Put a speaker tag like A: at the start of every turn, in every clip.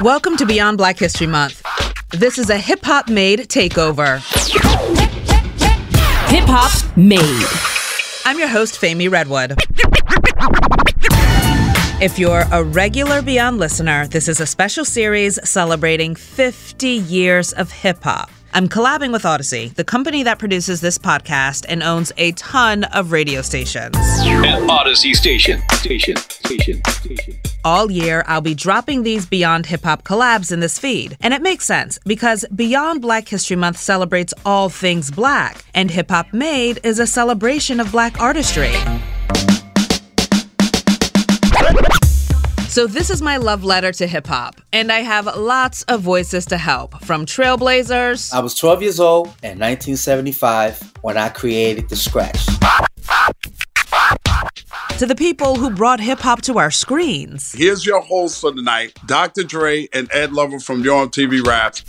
A: Welcome to Beyond Black History Month. This is a hip hop made takeover.
B: Hip hop made.
A: I'm your host, Femi Redwood. If you're a regular Beyond listener, this is a special series celebrating 50 years of hip hop. I'm collabing with Audacy, the company that produces this podcast and owns a ton of radio stations.
C: At Audacy Station. Station. Station. Station.
A: All year, I'll be dropping these Beyond Hip Hop collabs in this feed. And it makes sense because Beyond Black History Month celebrates all things black, and Hip Hop Made is a celebration of black artistry. So, this is my love letter to hip hop, and I have lots of voices to help from trailblazers
D: I was 12 years old in 1975 when I created The Scratch.
A: to the people who brought hip hop to our screens.
E: Here's your host for tonight, Dr. Dre and Ed Lover from Yo MTV Raps.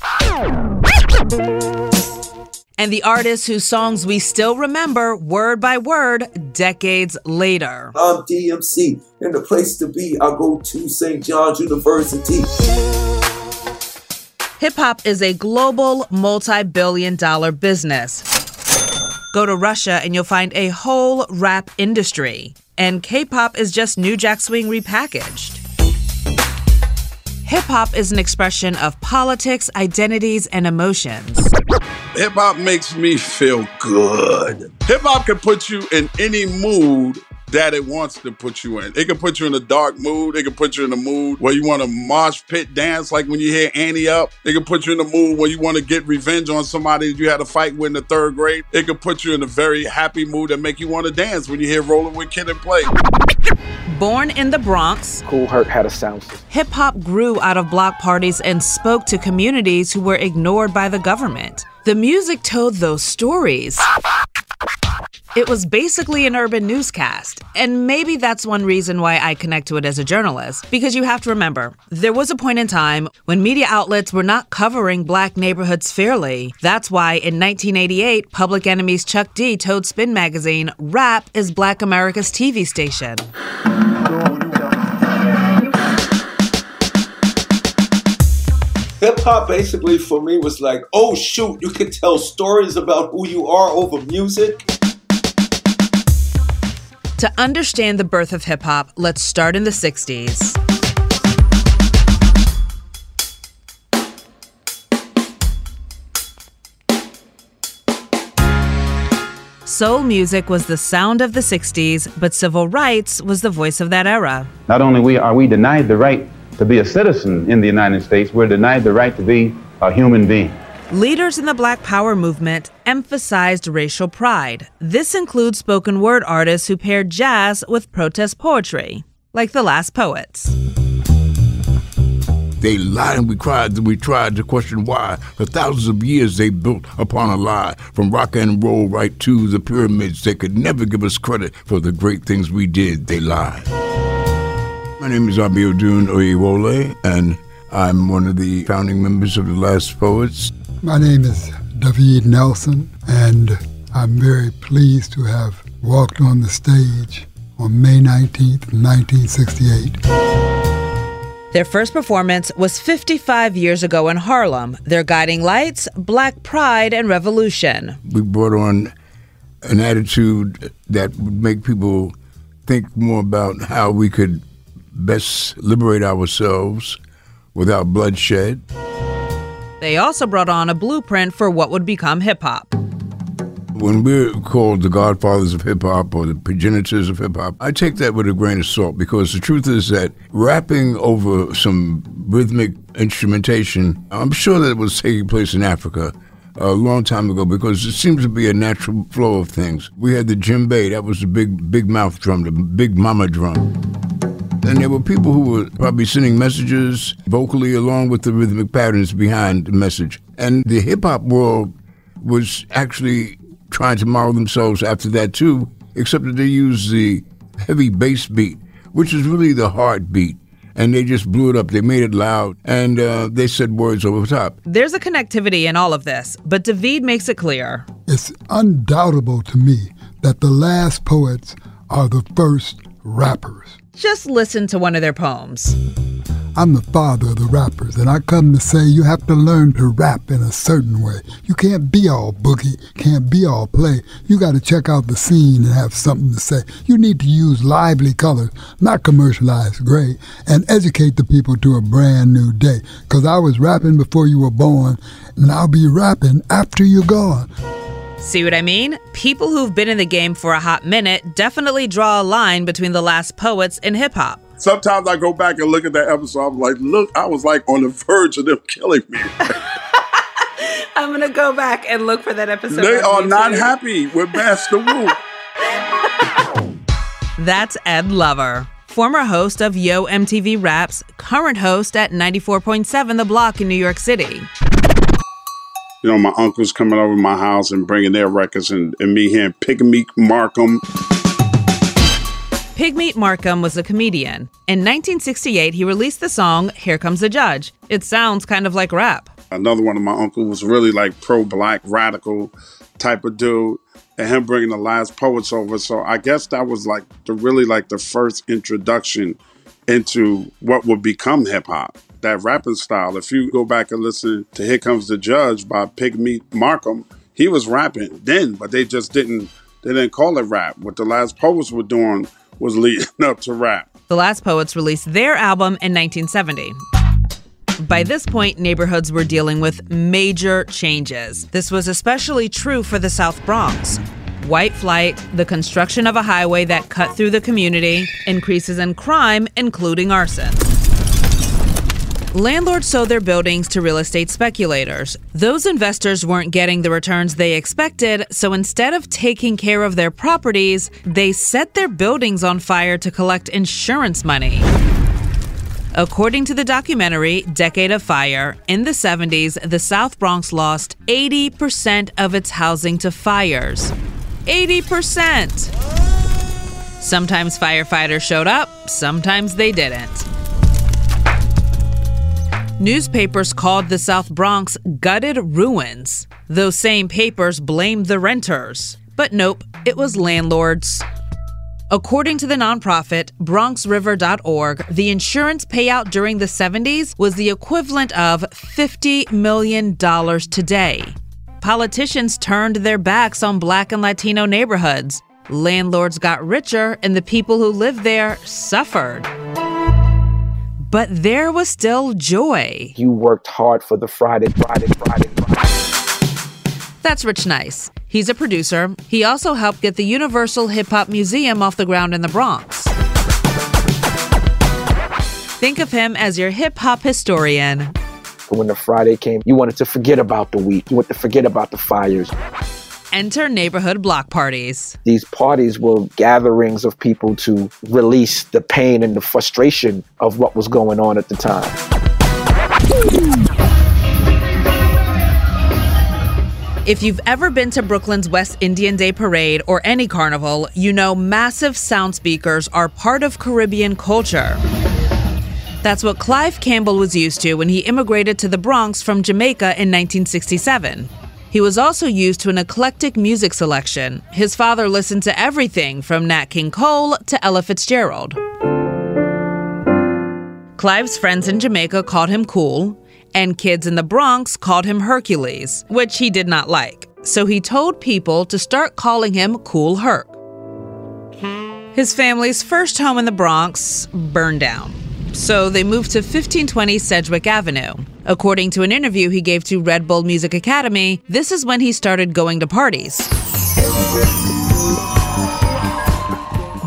A: And the artists whose songs we still remember word by word decades later.
F: I'm DMC, and the place to be, I go to St. John's University.
A: Hip hop is a global, multi billion dollar business. Go to Russia and you'll find a whole rap industry. And K pop is just New Jack Swing repackaged. Hip hop is an expression of politics, identities, and emotions.
E: Hip hop makes me feel good. Hip hop can put you in any mood that it wants to put you in. It can put you in a dark mood. It can put you in a mood where you want to mosh pit dance, like when you hear Annie up. It can put you in a mood where you want to get revenge on somebody that you had a fight with in the third grade. It can put you in a very happy mood that make you want to dance when you hear Rolling with Kid and Play.
A: Born in the Bronx,
G: Kool Herc had a sound system.
A: hip hop grew out of block parties and spoke to communities who were ignored by the government. The music told those stories. It was basically an urban newscast, and maybe that's one reason why I connect to it as a journalist. Because you have to remember, there was a point in time when media outlets were not covering black neighborhoods fairly. That's why in 1988, Public Enemy's Chuck D told Spin magazine, Rap is Black America's TV station.
F: Hip hop basically for me was like, oh shoot, you can tell stories about who you are over music.
A: To understand the birth of hip hop, let's start in the 60s. Soul music was the sound of the 60s, but civil rights was the voice of that era.
H: Not only are we denied the right to be a citizen in the United States, we're denied the right to be a human being.
A: Leaders in the Black Power movement emphasized racial pride. This includes spoken word artists who paired jazz with protest poetry, like the Last Poets.
I: They lied and we cried and we tried to question why. For thousands of years they built upon a lie. From rock and roll right to the pyramids, they could never give us credit for the great things we did. They lied. My name is Abiodun Oyewole, and I'm one of the founding members of the Last Poets.
J: My name is David Nelson, and I'm very pleased to have walked on the stage on May 19th, 1968.
A: Their first performance was 55 years ago in Harlem. Their guiding lights, Black Pride and Revolution.
I: We brought on an attitude that would make people think more about how we could best liberate ourselves without bloodshed.
A: They also brought on a blueprint for what would become hip hop.
I: When we're called the godfathers of hip hop or the progenitors of hip hop, I take that with a grain of salt because the truth is that rapping over some rhythmic instrumentation, I'm sure that it was taking place in Africa a long time ago because it seems to be a natural flow of things. We had the djembe, that was the big big mouth drum, the big mama drum. And there were people who were probably sending messages vocally along with the rhythmic patterns behind the message. And the hip hop world was actually trying to model themselves after that too, except that they used the heavy bass beat, which is really the heartbeat. And they just blew it up. They made it loud, and uh, they said words over top.
A: There's a connectivity in all of this, but David makes it clear.
J: It's undoubtable to me that the last poets are the first rappers.
A: Just listen to one of their poems.
J: I'm the father of the rappers, and I come to say you have to learn to rap in a certain way. You can't be all boogie, can't be all play. You got to check out the scene and have something to say. You need to use lively colors, not commercialized gray, and educate the people to a brand new day. Because I was rapping before you were born, and I'll be rapping after you're gone.
A: See what I mean? People who've been in the game for a hot minute definitely draw a line between the last poets in hip hop.
E: Sometimes I go back and look at that episode. I'm like, look, I was like on the verge of them killing me.
A: I'm gonna go back and look for that episode.
E: They are not happy with Master Wu.
A: That's Ed Lover, former host of Yo MTV Raps, current host at 94.7 The Block in New York City.
E: You know, my uncles coming over my house and bringing their records, and, and me hearing Pigmeat Markham.
A: Pigmeat Markham was a comedian. In 1968, he released the song Here Comes the Judge. It sounds kind of like rap.
E: Another one of my uncles was really like pro black, radical type of dude. And him bringing the last poets over. So I guess that was like the really like the first introduction into what would become hip hop. That rapping style. If you go back and listen to Here Comes the Judge by Pigmeat Markham, he was rapping then, but they just didn't they didn't call it rap. What the last poets were doing was leading up to rap.
A: The Last Poets released their album in 1970. By this point, neighborhoods were dealing with major changes. This was especially true for the South Bronx. White flight, the construction of a highway that cut through the community, increases in crime, including arson. Landlords sold their buildings to real estate speculators. Those investors weren't getting the returns they expected, so instead of taking care of their properties, they set their buildings on fire to collect insurance money. According to the documentary Decade of Fire, in the 70s, the South Bronx lost 80% of its housing to fires. 80%! Sometimes firefighters showed up, sometimes they didn't. Newspapers called the South Bronx gutted ruins. Those same papers blamed the renters. But nope, it was landlords. According to the nonprofit BronxRiver.org, the insurance payout during the 70s was the equivalent of $50 million today. Politicians turned their backs on black and Latino neighborhoods. Landlords got richer, and the people who lived there suffered. But there was still joy.
K: You worked hard for the Friday, Friday, Friday, Friday.
A: That's Rich Nice. He's a producer. He also helped get the Universal Hip Hop Museum off the ground in the Bronx. Think of him as your hip hop historian.
K: When the Friday came, you wanted to forget about the week. You wanted to forget about the fires.
A: Enter neighborhood block parties.
K: These parties were gatherings of people to release the pain and the frustration of what was going on at the time.
A: If you've ever been to Brooklyn's West Indian Day Parade or any carnival, you know massive sound speakers are part of Caribbean culture. That's what Clive Campbell was used to when he immigrated to the Bronx from Jamaica in 1967. He was also used to an eclectic music selection. His father listened to everything from Nat King Cole to Ella Fitzgerald. Clive's friends in Jamaica called him cool, and kids in the Bronx called him Hercules, which he did not like. So he told people to start calling him Kool Herc. His family's first home in the Bronx burned down. So they moved to 1520 Sedgwick Avenue. According to an interview he gave to Red Bull Music Academy, this is when he started going to parties.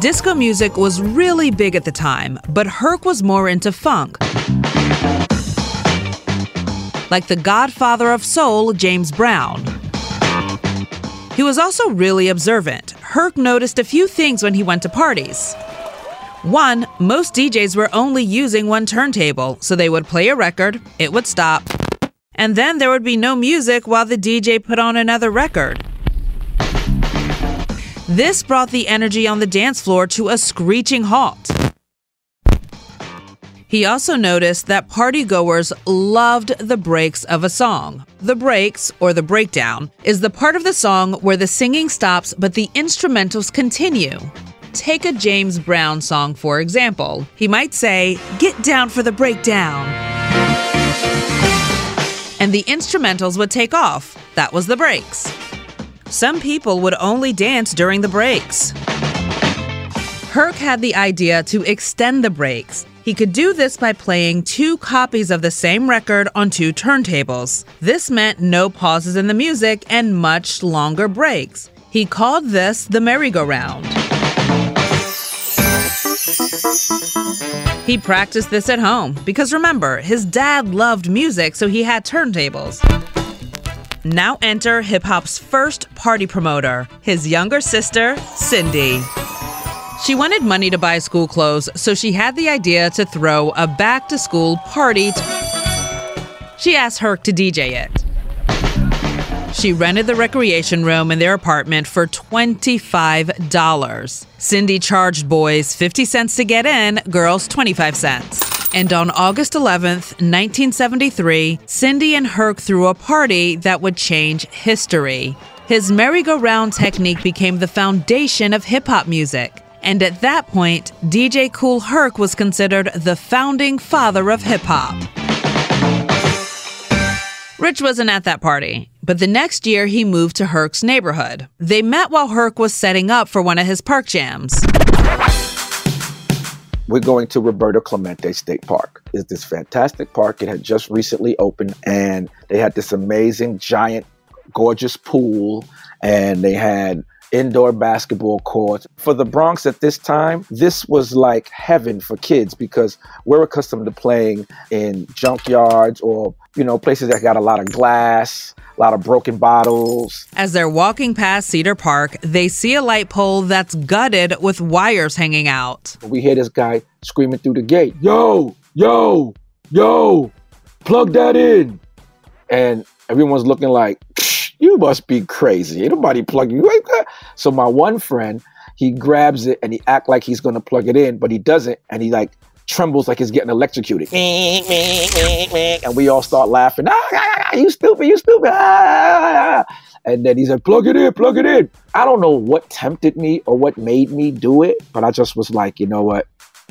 A: Disco music was really big at the time, but Herc was more into funk. Like the godfather of soul, James Brown. He was also really observant. Herc noticed a few things when he went to parties. One, most DJs were only using one turntable, so they would play a record, it would stop, and then there would be no music while the DJ put on another record. This brought the energy on the dance floor to a screeching halt. He also noticed that partygoers loved the breaks of a song. The breaks, or the breakdown, is the part of the song where the singing stops but the instrumentals continue. Take a James Brown song, for example. He might say, Get down for the breakdown. And the instrumentals would take off. That was the breaks. Some people would only dance during the breaks. Herc had the idea to extend the breaks. He could do this by playing two copies of the same record on two turntables. This meant no pauses in the music and much longer breaks. He called this the merry-go-round. He practiced this at home because remember, his dad loved music, so he had turntables. Now enter hip hop's first party promoter, his younger sister, Cindy. She wanted money to buy school clothes, so she had the idea to throw a back to school party. T- she asked Herc to DJ it. She rented the recreation room in their apartment for $25. Cindy charged boys 50 cents to get in, girls 25 cents. And on August 11th, 1973, Cindy and Herc threw a party that would change history. His merry-go-round technique became the foundation of hip hop music. And at that point, DJ Kool Herc was considered the founding father of hip hop. Rich wasn't at that party, but the next year he moved to Herc's neighborhood. They met while Herc was setting up for one of his park jams
K: we're going to Roberto Clemente State Park. It's this fantastic park. It had just recently opened and they had this amazing, giant, gorgeous pool and they had indoor basketball courts. For the Bronx at this time, this was like heaven for kids because we're accustomed to playing in junkyards or, you know, places that got a lot of glass, a lot of broken bottles.
A: As they're walking past Cedar Park, they see a light pole that's gutted with wires hanging out.
K: We hear this guy screaming through the gate, Yo, yo, yo, plug that in. And everyone's looking like, you must be crazy. Ain't nobody plug you like that. So my one friend, he grabs it and he act like he's gonna plug it in, but he doesn't, and he like trembles like he's getting electrocuted. And we all start laughing. Ah, ah, ah, ah you stupid, you stupid. Ah. And then he said, plug it in, plug it in. I don't know what tempted me or what made me do it, but I just was like, you know what?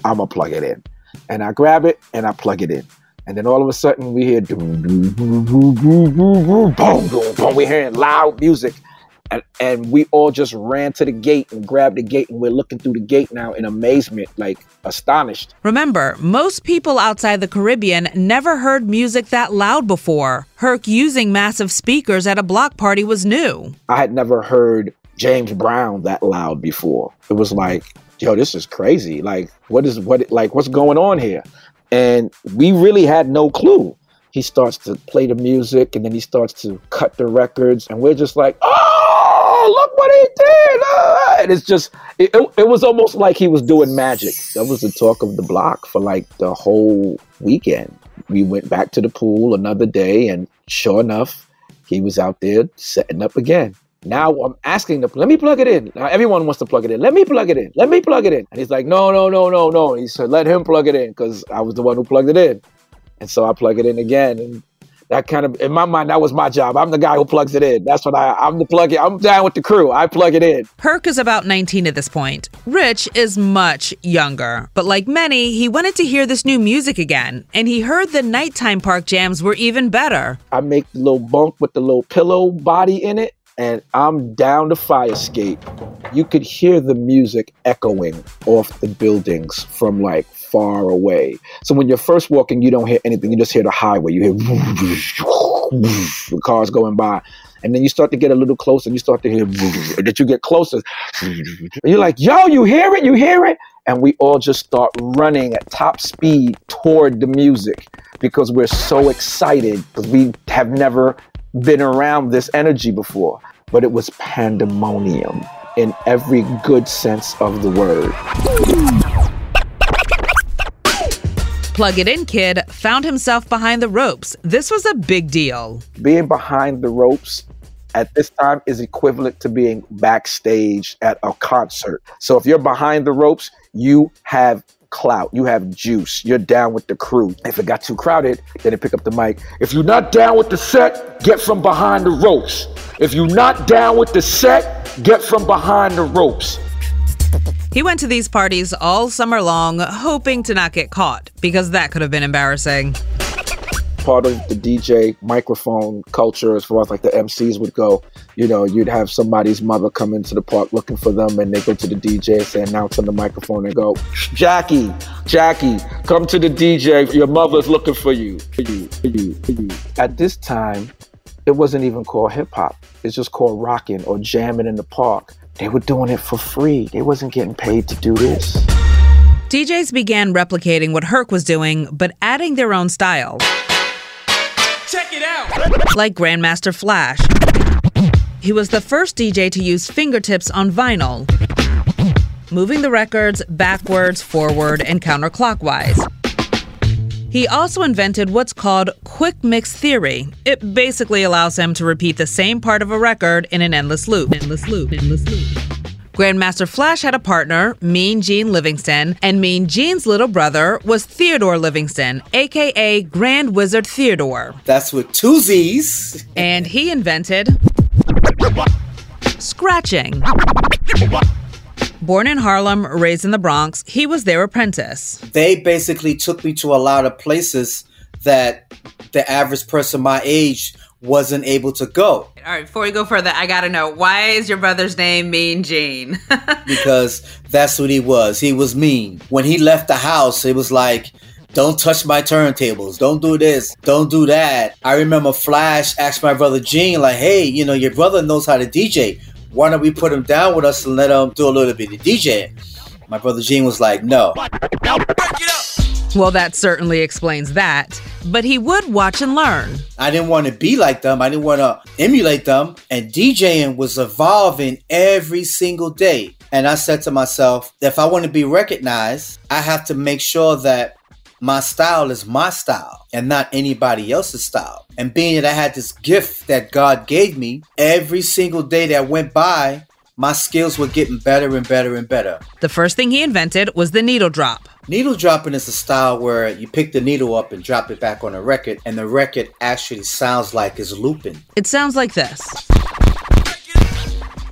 K: I'm gonna plug it in. And I grab it and I plug it in. And then all of a sudden we hear boom, boom, boom, We're hearing loud music. And, and we all just ran to the gate and grabbed the gate and we're looking through the gate now in amazement, like astonished.
A: Remember, most people outside the Caribbean never heard music that loud before. Herc using massive speakers at a block party was new.
K: I had never heard James Brown that loud before. It was like, yo, this is crazy. Like, what is what like what's going on here? And we really had no clue. He starts to play the music and then he starts to cut the records, and we're just like, oh, look what he did. Ah! And it's just, it, it, it was almost like he was doing magic. That was the talk of the block for like the whole weekend. We went back to the pool another day, and sure enough, he was out there setting up again. Now I'm asking them, let me plug it in. Now everyone wants to plug it in. Let me plug it in. Let me plug it in. And he's like, no, no, no, no, no. He said, let him plug it in because I was the one who plugged it in. And so I plug it in again. And that kind of, in my mind, that was my job. I'm the guy who plugs it in. That's what I, I'm the plug in. I'm down with the crew. I plug it in.
A: Herc is about 19 at this point. Rich is much younger. But like many, he wanted to hear this new music again. And he heard the nighttime park jams were even better.
K: I make the little bunk with the little pillow body in it and I'm down the fire escape. You could hear the music echoing off the buildings from like far away. So when you're first walking, you don't hear anything. You just hear the highway. You hear cars going by. And then you start to get a little closer and you start to hear that you get closer. And you're like, yo, you hear it? You hear it? And we all just start running at top speed toward the music because we're so excited because we have never been around this energy before. But it was pandemonium in every good sense of the word.
A: Plug It In Kid found himself behind the ropes. This was a big deal.
K: Being behind the ropes at this time is equivalent to being backstage at a concert. So if you're behind the ropes, you have clout, you have juice, you're down with the crew. If it got too crowded, then they pick up the mic. If you're not down with the set, get from behind the ropes. If you're not down with the set, get from behind the ropes.
A: He went to these parties all summer long, hoping to not get caught, because that could have been embarrassing.
K: Part of the DJ microphone culture, as far as like the MCs would go, you know, you'd have somebody's mother come into the park looking for them, and they go to the DJ and say, announce on the microphone and go, Jackie, Jackie, come to the DJ. Your mother's looking for you, for you, for you, for you. At this time, it wasn't even called hip hop. It's just called rocking or jamming in the park. They were doing it for free. They wasn't getting paid to do this.
A: DJs began replicating what Herc was doing, but adding their own style.
L: Check it out!
A: Like Grandmaster Flash. He was the first DJ to use fingertips on vinyl, moving the records backwards, forward, and counterclockwise. He also invented what's called quick mix theory. It basically allows him to repeat the same part of a record in an endless loop. Endless loop. Endless loop. Grandmaster Flash had a partner, Mean Gene Livingston, and Mean Gene's little brother was Theodore Livingston, aka Grand Wizzard Theodore.
D: That's with two Z's.
A: And he invented scratching. Born in Harlem, raised in the Bronx, he was their apprentice.
D: They basically took me to a lot of places that the average person my age wasn't able to go.
A: All right, before we go further, I gotta know why is your brother's name Mean Gene?
D: because that's what he was. He was mean. When he left the house, it was like, don't touch my turntables. Don't do this. Don't do that. I remember Flash asked my brother Gene, like, hey, you know, your brother knows how to DJ. Why don't we put him down with us and let him do a little bit of DJ? My brother Gene was like, no.
A: Well, that certainly explains that. But he would watch and learn.
D: I didn't want to be like them. I didn't want to emulate them. And DJing was evolving every single day. And I said to myself, if I want to be recognized, I have to make sure that my style is my style and not anybody else's style. And being that I had this gift that God gave me, every single day that went by, my skills were getting better and better and better.
A: The first thing he invented was the needle drop.
D: Needle dropping is a style where you pick the needle up and drop it back on a record, and the record actually sounds like it's looping.
A: It sounds like this.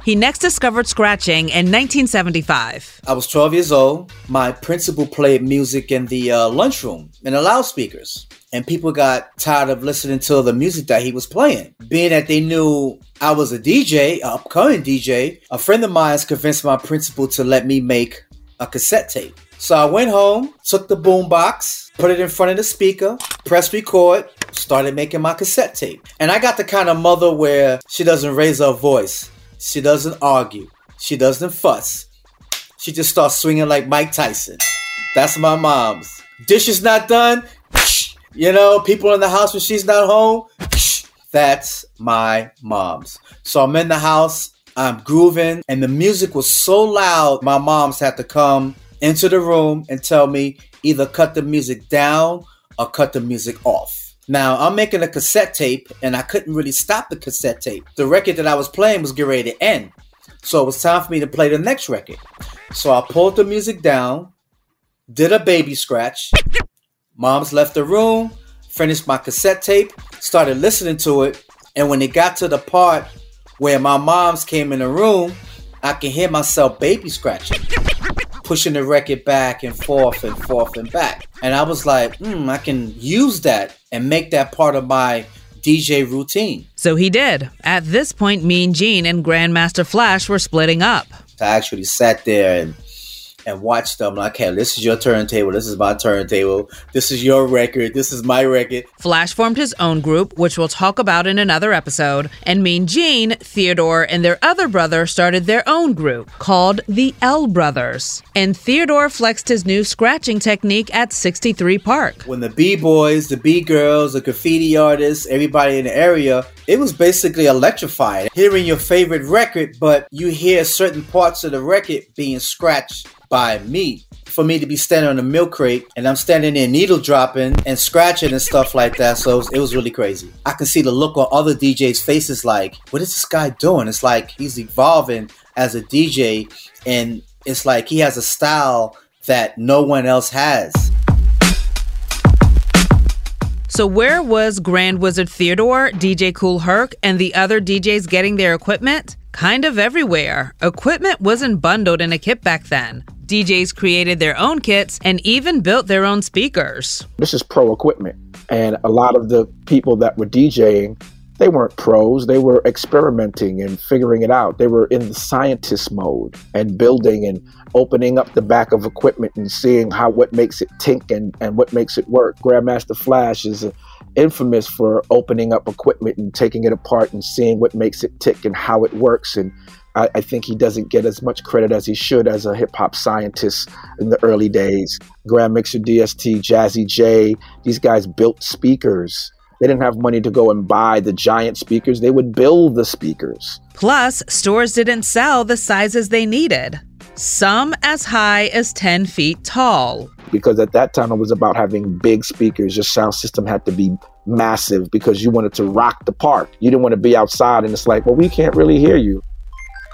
A: He next discovered scratching in 1975.
D: I was 12 years old. My principal played music in the uh, lunchroom in the loudspeakers, and people got tired of listening to the music that he was playing. Being that they knew I was a DJ, an upcoming DJ, a friend of mine convinced my principal to let me make a cassette tape. So I went home, took the boombox, put it in front of the speaker, pressed record, started making my cassette tape. And I got the kind of mother where she doesn't raise her voice. She doesn't argue. She doesn't fuss. She just starts swinging like Mike Tyson. That's my mom's. Dishes not done. You know, people in the house when she's not home. That's my mom's. So I'm in the house. I'm grooving, and the music was so loud. My mom's had to come into the room and tell me either cut the music down or cut the music off. Now I'm making a cassette tape and I couldn't really stop the cassette tape. The record that I was playing was getting ready to end. So it was time for me to play the next record. So I pulled the music down, did a baby scratch. Mom's left the room, finished my cassette tape, started listening to it, and when it got to the part where my mom's came in the room, I can hear myself baby scratching pushing the record back and forth and forth and back. And I was like, hmm, I can use that and make that part of my DJ routine.
A: So he did. At this point, Mean Gene and Grandmaster Flash were splitting up.
D: I actually sat there and and watch them like, hey, this is your turntable, this is my turntable, this is your record, this is my record.
A: Flash formed his own group, which we'll talk about in another episode, and Mean Gene, Theodore, and their other brother started their own group called the L Brothers. And Theodore flexed his new scratching technique at 63 Park.
D: When the B boys, the B girls, the graffiti artists, everybody in the area, it was basically electrifying. Hearing your favorite record, but you hear certain parts of the record being scratched by me for me to be standing on a milk crate and I'm standing there needle dropping and scratching and stuff like that. So it was, it was really crazy. I can see the look on other DJs' faces like, what is this guy doing? It's like he's evolving as a DJ and it's like he has a style that no one else has.
A: So, where was Grand Wizzard Theodore, DJ Kool Herc, and the other DJs getting their equipment? Kind of everywhere. Equipment wasn't bundled in a kit back then. DJs created their own kits and even built their own speakers.
K: This is pro equipment. And a lot of the people that were DJing, they weren't pros. They were experimenting and figuring it out. They were in the scientist mode and building and opening up the back of equipment and seeing how what makes it tink and, and what makes it work. Grandmaster Flash is infamous for opening up equipment and taking it apart and seeing what makes it tick and how it works and I, I think he doesn't get as much credit as he should as a hip hop scientist in the early days. Grand Mixer DST, Jazzy Jay, these guys built speakers. They didn't have money to go and buy the giant speakers, they would build the speakers.
A: Plus, stores didn't sell the sizes they needed, some as high as 10 feet tall.
K: Because at that time, it was about having big speakers. Your sound system had to be massive because you wanted to rock the park. You didn't want to be outside and it's like, well, we can't really hear you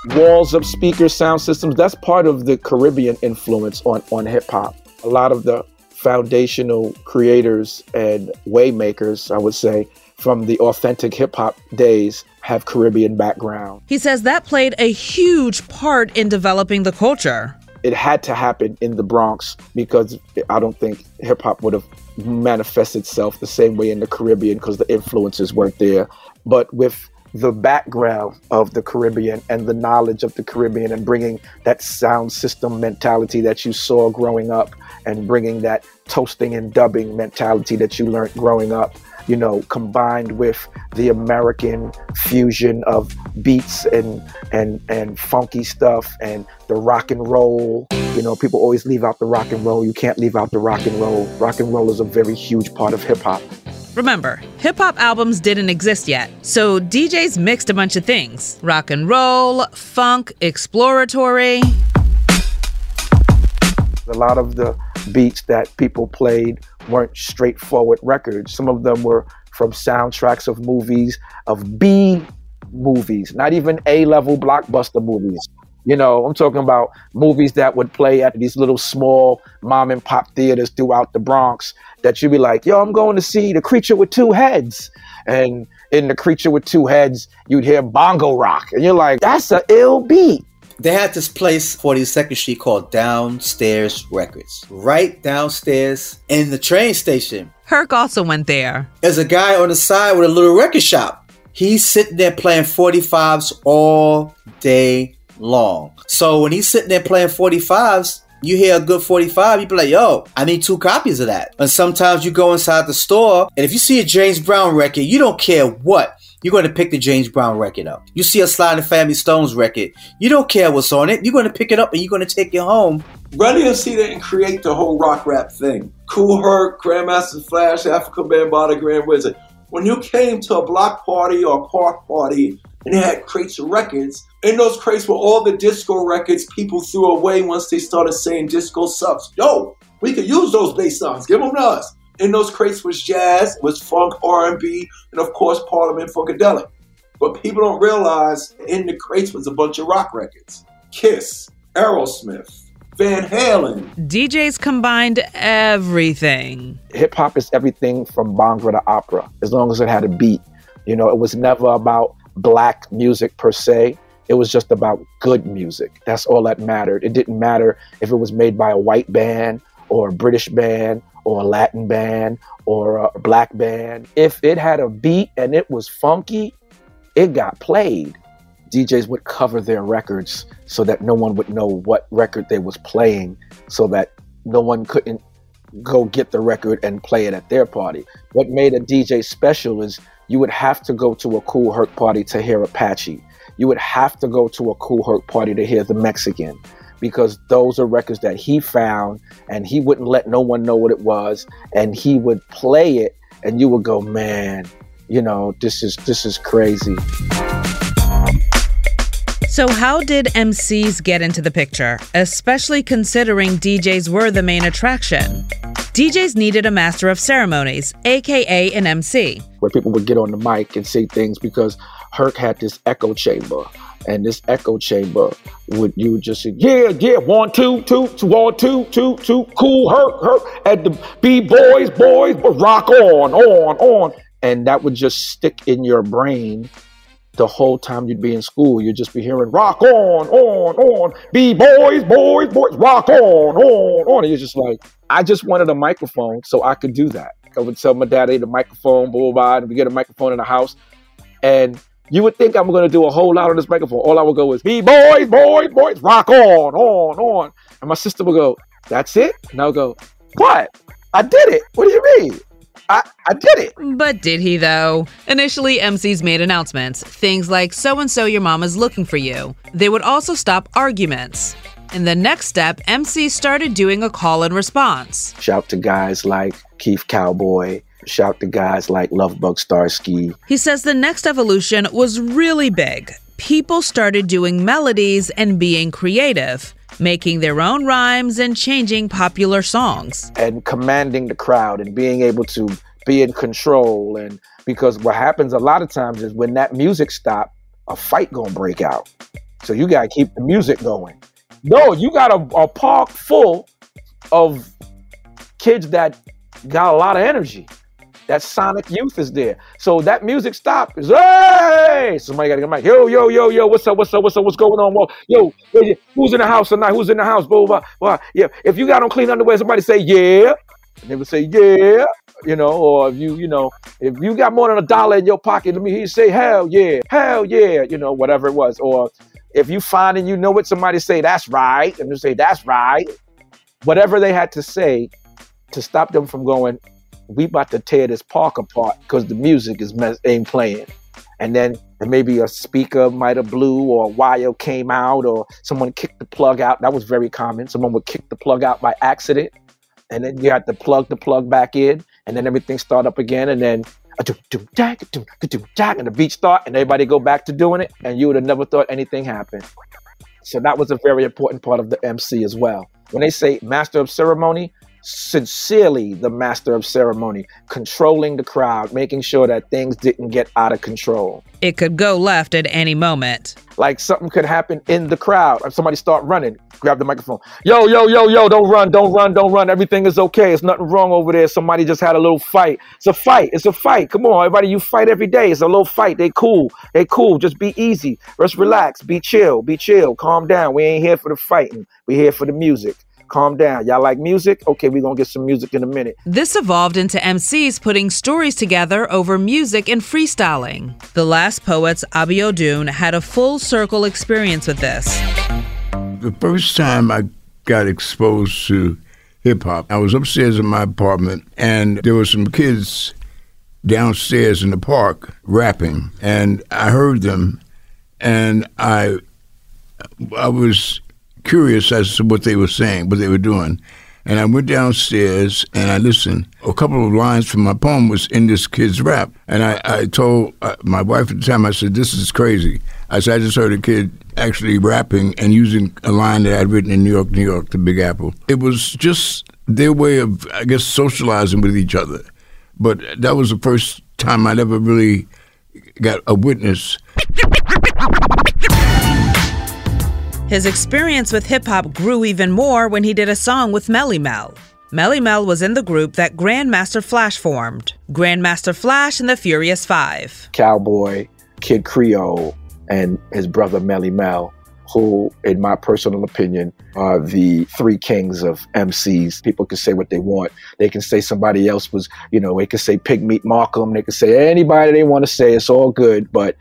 K: walls of speakers, sound systems. That's part of the Caribbean influence on, on hip hop. A lot of the foundational creators and waymakers, I would say, from the authentic hip hop days have Caribbean background.
A: He says that played a huge part in developing the culture.
K: It had to happen in the Bronx because I don't think hip hop would have manifested itself the same way in the Caribbean because the influences weren't there. But with the background of the Caribbean and the knowledge of the Caribbean and bringing that sound system mentality that you saw growing up and bringing that toasting and dubbing mentality that you learned growing up, you know, combined with the American fusion of beats and and and funky stuff and the rock and roll. You know, people always leave out the rock and roll. You can't leave out the rock and roll. Rock and roll is a very huge part of hip hop.
A: Remember, hip hop albums didn't exist yet, so DJs mixed a bunch of things rock and roll, funk, exploratory.
K: A lot of the beats that people played weren't straightforward records. Some of them were from soundtracks of movies, of B movies, not even A level blockbuster movies. You know, I'm talking about movies that would play at these little small mom and pop theaters throughout the Bronx that you'd be like, yo, I'm going to see The Creature with Two Heads. And in The Creature with Two Heads, you'd hear bongo rock. And you're like, that's a ill beat.
D: They had this place, 42nd Street, called Downstairs Records. Right downstairs in the train station.
A: Herc also went there.
D: There's a guy on the side with a little record shop. He's sitting there playing 45s all day long. So when he's sitting there playing 45s, you hear a good 45, you be like, yo, I need two copies of that. And sometimes you go inside the store, and if you see a James Brown record, you don't care what. You're going to pick the James Brown record up. You see a and Family Stones record, you don't care what's on it. You're going to pick it up and you're going to take it home.
F: Run DMC didn't create the whole rock rap thing. Kool Herc, Grandmaster Flash, Afrika Bambaataa, Grand Wizzard. When you came to a block party or a park party and they had crates of records. In those crates were all the disco records people threw away once they started saying disco sucks. Yo, we could use those bass songs. Give them to us. In those crates was jazz, was funk, R&B, and of course Parliament Funkadelic. But people don't realize in the crates was a bunch of rock records. Kiss, Aerosmith, Van Halen.
A: DJs combined everything.
K: Hip hop is everything from Bhangra to opera, as long as it had a beat. You know, it was never about black music per se. It was just about good music. That's all that mattered. It didn't matter if it was made by a white band or a British band or a Latin band or a black band, if it had a beat and it was funky, it got played. DJs would cover their records so that no one would know what record they was playing so that no one couldn't go get the record and play it at their party. What made a DJ special is you would have to go to a Kool Herc party to hear Apache. You would have to go to a Kool Herc party to hear the Mexican because those are records that he found and he wouldn't let no one know what it was and he would play it and you would go, "Man, you know, this is this is crazy."
A: So, how did MCs get into the picture, especially considering DJs were the main attraction? DJs needed a master of ceremonies, aka an MC.
K: Where people would get on the mic and say things because Herc had this echo chamber. And this echo chamber would you would just say, yeah, yeah, one, two, two, two, one, two, two, two, cool, Herc, Herc, at the B boys, boys, rock on, on, on. And that would just stick in your brain the whole time you'd be in school. You'd just be hearing rock on, on, on, be boys, boys, boys, rock on, on, on. And you're just like, I just wanted a microphone so I could do that. I would tell my dad I need a microphone, blah, blah, blah, and we get a microphone in the house. And you would think I'm going to do a whole lot on this microphone. All I would go is, be boys, boys, boys, rock on, on, on. And my sister would go, that's it? And I'll go, what? I did it. What do you mean? I, I did it.
A: But did he though? Initially, MCs made announcements, things like so and so your mama's looking for you. They would also stop arguments. In the next step, MCs started doing a call and response.
K: Shout to guys like Keith Cowboy. Shout to guys like Lovebug Starski.
A: He says the next evolution was really big. People started doing melodies and being creative, making their own rhymes and changing popular songs.
K: And commanding the crowd and being able to be in control. And because what happens a lot of times is when that music stop, a fight gonna break out. So you gotta keep the music going. No, you got a, a park full of kids that got a lot of energy. That sonic youth is there. So that music stop hey, somebody got to get mic. Yo, yo, yo, yo, what's up? What's up? What's up? What's going on? Well, yo, who's in the house tonight? Who's in the house? Blah, blah, blah. Yeah, if you got on clean underwear, somebody say yeah. And they would say yeah, you know, or if you, you know, if you got more than a dollar in your pocket, let me hear you say hell yeah, hell yeah, you know, whatever it was. Or if you find and you know it, somebody say that's right, and you say that's right. Whatever they had to say to stop them from going, we about to tear this park apart because the music is ain't playing. And then maybe a speaker might have blew or a wire came out or someone kicked the plug out. That was very common. Someone would kick the plug out by accident. And then you had to plug the plug back in and then everything start up again. And then and the beat start and everybody go back to doing it. And you would have never thought anything happened. So that was a very important part of the MC as well. When they say master of ceremony, sincerely the master of ceremony, controlling the crowd, making sure that things didn't get out of control.
A: It could go left at any moment.
K: Like something could happen in the crowd. If somebody start running, grab the microphone. Yo, yo, yo, yo, don't run, don't run, don't run. Everything is okay. It's nothing wrong over there. Somebody just had a little fight. It's a fight. It's a fight. Come on, everybody, you fight every day. It's a little fight. They cool. They cool. Just be easy. Just relax. Be chill. Be chill. Calm down. We ain't here for the fighting. We here for the music calm down. Y'all like music? Okay, we're going to get some music in a minute.
A: This evolved into MCs putting stories together over music and freestyling. The Last Poets, Abiodun, had a full circle experience with this.
I: The first time I got exposed to hip hop, I was upstairs in my apartment, and there were some kids downstairs in the park rapping, and I heard them, and I I was curious as to what they were saying, what they were doing. And I went downstairs and I listened. A couple of lines from my poem was in this kid's rap. And I, I told uh, my wife at the time, I said, this is crazy. I said, I just heard a kid actually rapping and using a line that I'd written in New York, New York, the Big Apple. It was just their way of, I guess, socializing with each other. But that was the first time I'd ever really got a witness
A: his experience with hip hop grew even more when he did a song with Melle Mel. Melle Mel was in the group that Grandmaster Flash formed Grandmaster Flash and the Furious Five.
K: Cowboy, Kid Creole, and his brother Melle Mel who, in my personal opinion, are the three kings of MCs. People can say what they want. They can say somebody else was, you know, they can say Pigmeat Markham. They can say anybody they want to say. It's all good. But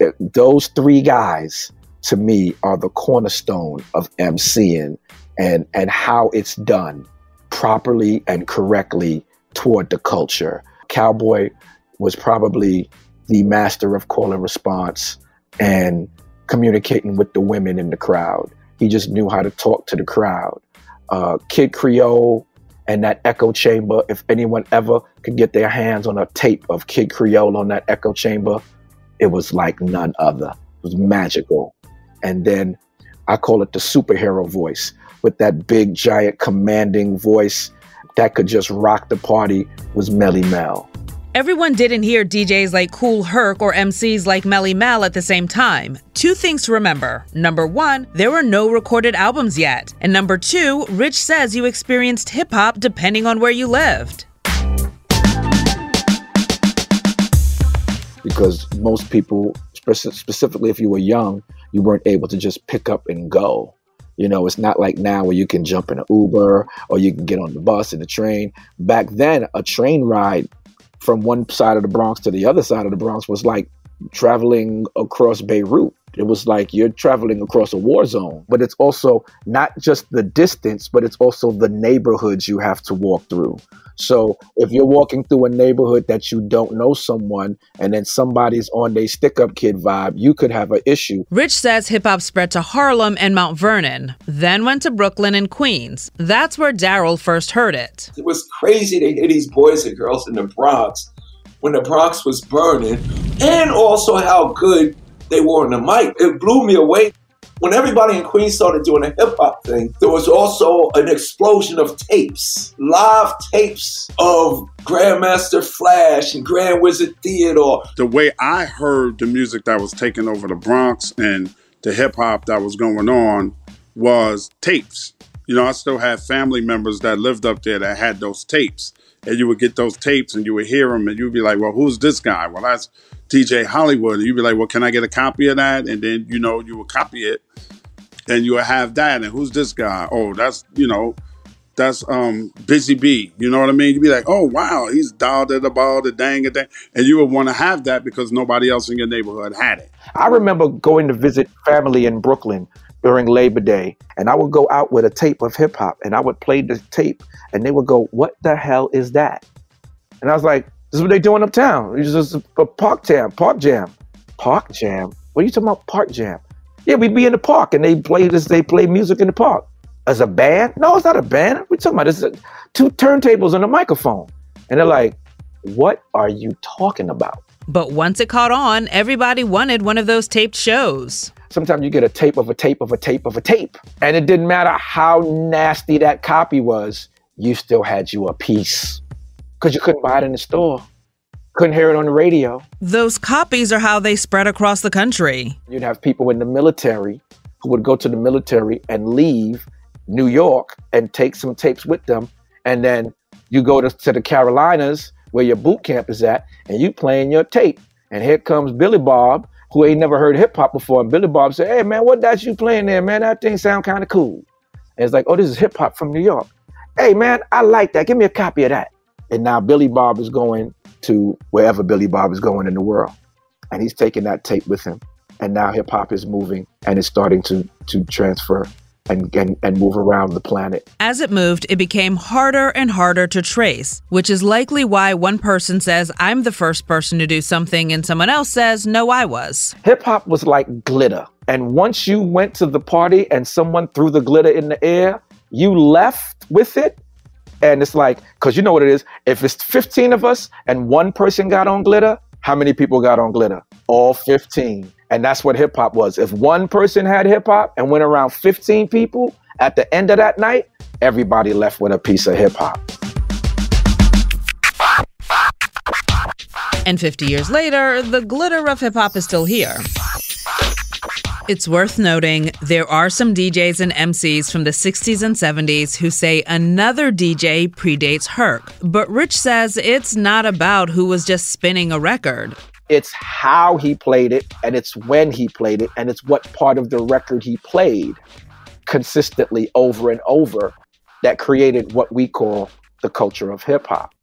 K: uh, those three guys, to me, are the cornerstone of MCing and, and how it's done properly and correctly toward the culture. Cowboy was probably the master of call and response and communicating with the women in the crowd. He just knew how to talk to the crowd. Uh, Kid Creole and that echo chamber, if anyone ever could get their hands on a tape of Kid Creole on that echo chamber, it was like none other. It was magical. And then I call it the superhero voice with that big, giant, commanding voice that could just rock the party was Melle Mel.
A: Everyone didn't hear DJs like Kool Herc or MCs like Melle Mel at the same time. Two things to remember. Number one, there were no recorded albums yet. And number two, Rich says you experienced hip hop depending on where you lived.
K: Because most people, specifically if you were young, you weren't able to just pick up and go. You know, it's not like now where you can jump in an Uber or you can get on the bus and the train. Back then, a train ride from one side of the Bronx to the other side of the Bronx was like traveling across Beirut. It was like you're traveling across a war zone, but it's also not just the distance, but it's also the neighborhoods you have to walk through. So if you're walking through a neighborhood that you don't know someone and then somebody's on their stick up kid vibe, you could have an issue.
A: Rich says hip hop spread to Harlem and Mount Vernon, then went to Brooklyn and Queens. That's where Darryl first heard it.
F: It was crazy to hear these boys and girls in the Bronx when the Bronx was burning, and also how good they were on the mic. It blew me away. When everybody in Queens started doing a hip hop thing, there was also an explosion of tapes, live tapes of Grandmaster Flash and Grand Wizzard Theodore.
E: The way I heard the music that was taking over the Bronx and the hip hop that was going on was tapes. You know, I still have family members that lived up there that had those tapes. And you would get those tapes and you would hear them and you'd be like, well, who's this guy? Well, that's DJ Hollywood. And you'd be like, well, can I get a copy of that? And then, you know, you would copy it and you would have that. And who's this guy? Oh, that's, you know, that's um Busy Bee. You know what I mean? You'd be like, oh wow, he's dialed at the ball, the dang a dang. And you would want to have that because nobody else in your neighborhood had it.
K: I remember going to visit family in Brooklyn during Labor Day, and I would go out with a tape of hip hop and I would play the tape, and they would go, What the hell is that? And I was like, this is what they're doing uptown. It's just a park jam, park jam, park jam. What are you talking about, park jam? Yeah, we'd be in the park and they play this. They play music in the park as a band. No, it's not a band. We're talking about this two turntables and a microphone. And they're like, "What are you talking about?"
A: But once it caught on, everybody wanted one of those taped shows.
K: Sometimes you get a tape of a tape of a tape of a tape, and it didn't matter how nasty that copy was. You still had you a piece because you couldn't buy it in the store. Couldn't hear it on the radio.
A: Those copies are how they spread across the country.
K: You'd have people in the military who would go to the military and leave New York and take some tapes with them. And then you go to, to the Carolinas where your boot camp is at and you playing your tape. And here comes Billy Bob, who ain't never heard hip hop before. And Billy Bob said, Hey man, what that you playing there, man? That thing sound kind of cool. And it's like, oh, this is hip hop from New York. Hey man, I like that. Give me a copy of that. And now Billy Bob is going to wherever Billy Bob is going in the world. And he's taking that tape with him. And now hip hop is moving and it's starting to to transfer and, and, and move around the planet.
A: As it moved, it became harder and harder to trace, which is likely why one person says, I'm the first person to do something, and someone else says, No, I was.
K: Hip hop was like glitter. And once you went to the party and someone threw the glitter in the air, you left with it and it's like, because you know what it is. If it's 15 of us and one person got on glitter, how many people got on glitter? All 15. And that's what hip hop was. If one person had hip hop and went around 15 people, at the end of that night, everybody left with a piece of hip hop.
A: And 50 years later, the glitter of hip hop is still here. It's worth noting there are some DJs and MCs from the 60s and 70s who say another DJ predates Herc, but Rich says it's not about who was just spinning a record.
K: It's how he played it, and it's when he played it, and it's what part of the record he played consistently over and over that created what we call the culture of hip hop.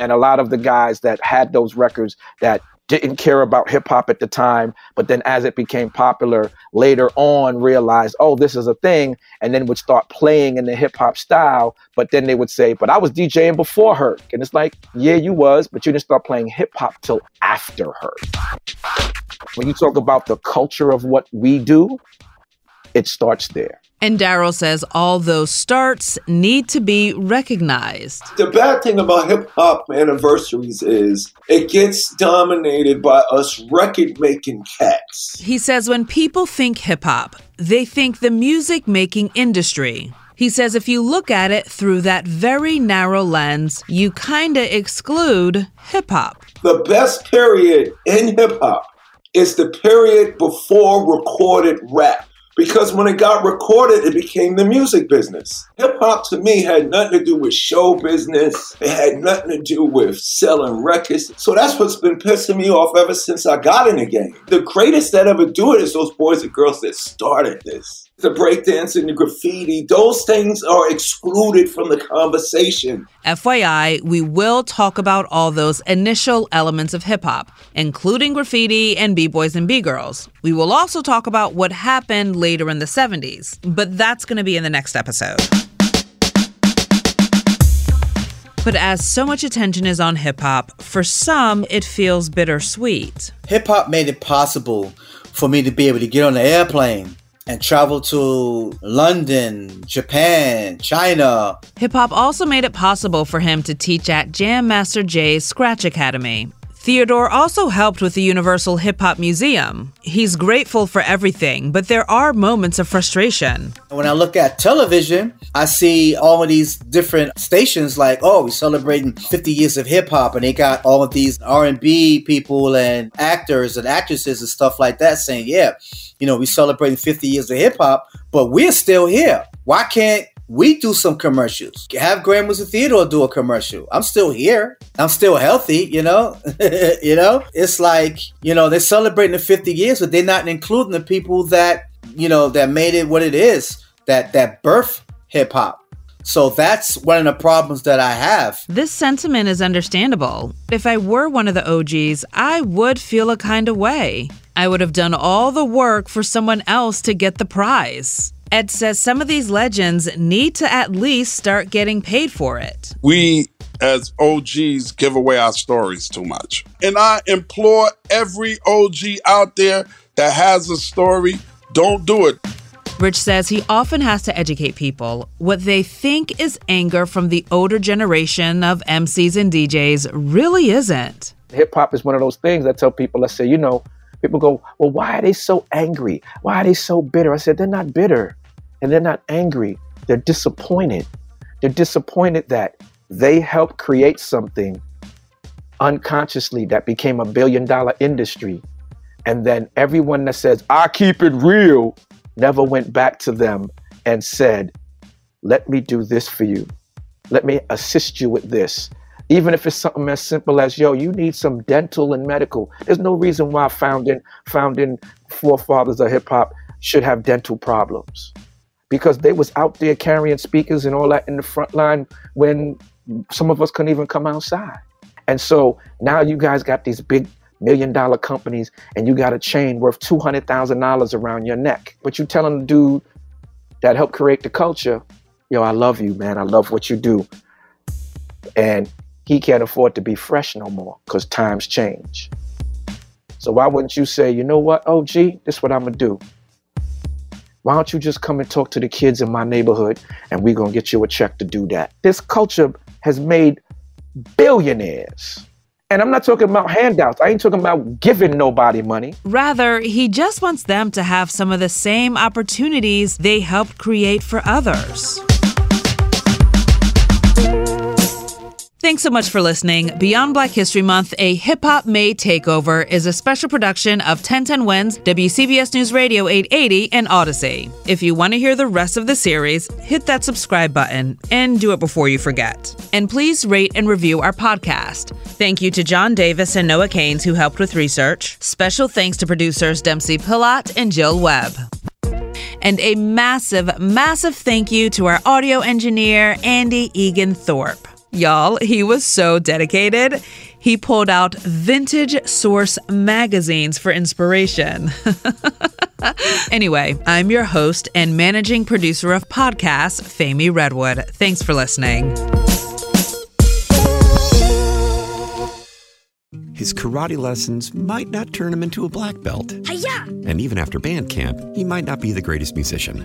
K: And a lot of the guys that had those records that didn't care about hip hop at the time, but then as it became popular later on, realized, oh, this is a thing, and then would start playing in the hip hop style. But then they would say, but I was DJing before Herc. And it's like, yeah, you was, but you didn't start playing hip hop till after Herc. When you talk about the culture of what we do, it starts there.
A: And Darryl says all those starts need to be recognized.
F: The bad thing about hip hop anniversaries is it gets dominated by us record making cats.
A: He says when people think hip hop, they think the music making industry. He says if you look at it through that very narrow lens, you kinda exclude hip hop.
F: The best period in hip hop is the period before recorded rap because when it got recorded, it became the music business. Hip hop to me had nothing to do with show business. It had nothing to do with selling records. So that's what's been pissing me off ever since I got in the game. The greatest that ever do it is those boys and girls that started this. The breakdancing, the graffiti, those things are excluded from the conversation.
A: FYI, we will talk about all those initial elements of hip hop, including graffiti and B boys and B girls. We will also talk about what happened later in the 70s, but that's going to be in the next episode. But as so much attention is on hip hop, for some it feels bittersweet.
D: Hip hop made it possible for me to be able to get on the airplane and travel to London, Japan, China.
A: Hip hop also made it possible for him to teach at Jam Master Jay's Scratch Academy. Theodore also helped with the Universal Hip Hop Museum. He's grateful for everything, but there are moments of frustration.
D: When I look at television, I see all of these different stations like, oh, we're celebrating 50 years of hip hop, and they got all of these R&B people and actors and actresses and stuff like that saying, yeah, you know, we're celebrating 50 years of hip hop, but we're still here. Why can't we do some commercials. Have Grand Wizzard Theodore do a commercial. I'm still here. I'm still healthy, you know? you know? It's like, you know, they're celebrating the 50 years, but they're not including the people that, you know, that made it what it is, that that birth hip hop. So that's one of the problems that I have.
A: This sentiment is understandable. If I were one of the OGs, I would feel a kind of way. I would have done all the work for someone else to get the prize. Ed says some of these legends need to at least start getting paid for it.
E: We as OGs give away our stories too much. And I implore every OG out there that has a story, don't do it.
A: Rich says he often has to educate people. What they think is anger from the older generation of MCs and DJs really isn't.
K: Hip hop is one of those things that tell people, let's say, you know, people go, well, why are they so angry? Why are they so bitter? I said, they're not bitter and they're not angry. They're disappointed. They're disappointed that they helped create something unconsciously that became a billion dollar industry. And then everyone that says, I keep it real, never went back to them and said, Let me do this for you. Let me assist you with this. Even if it's something as simple as, yo, you need some dental and medical. There's no reason why founding founding forefathers of hip hop should have dental problems. Because they was out there carrying speakers and all that in the front line when some of us couldn't even come outside. And so now you guys got these big million dollar companies and you got a chain worth $200,000 around your neck. But you telling the dude that helped create the culture, yo, I love you, man. I love what you do. And he can't afford to be fresh no more because times change. So why wouldn't you say, you know what, OG, this is what I'm gonna do. Why don't you just come and talk to the kids in my neighborhood and we're gonna get you a check to do that? This culture has made billionaires. And I'm not talking about handouts. I ain't talking about giving nobody money.
A: Rather, he just wants them to have some of the same opportunities they helped create for others. Thanks so much for listening. Beyond Black History Month, a hip hop May takeover is a special production of 1010 Wins, WCBS News Radio 880, and Audacy. If you want to hear the rest of the series, hit that subscribe button and do it before you forget. And please rate and review our podcast. Thank you to John Davis and Noa Caines who helped with research. Special thanks to producers Dempsey Pillot and Jill Webb. And a massive, massive thank you to our audio engineer, Andy Egan Thorpe. Y'all, he was so dedicated. He pulled out vintage source magazines for inspiration. anyway, I'm your host and managing producer of podcasts, Femi Redwood. Thanks for listening.
M: His karate lessons might not turn him into a black belt.
B: Hi-ya!
M: And even after band camp, he might not be the greatest musician.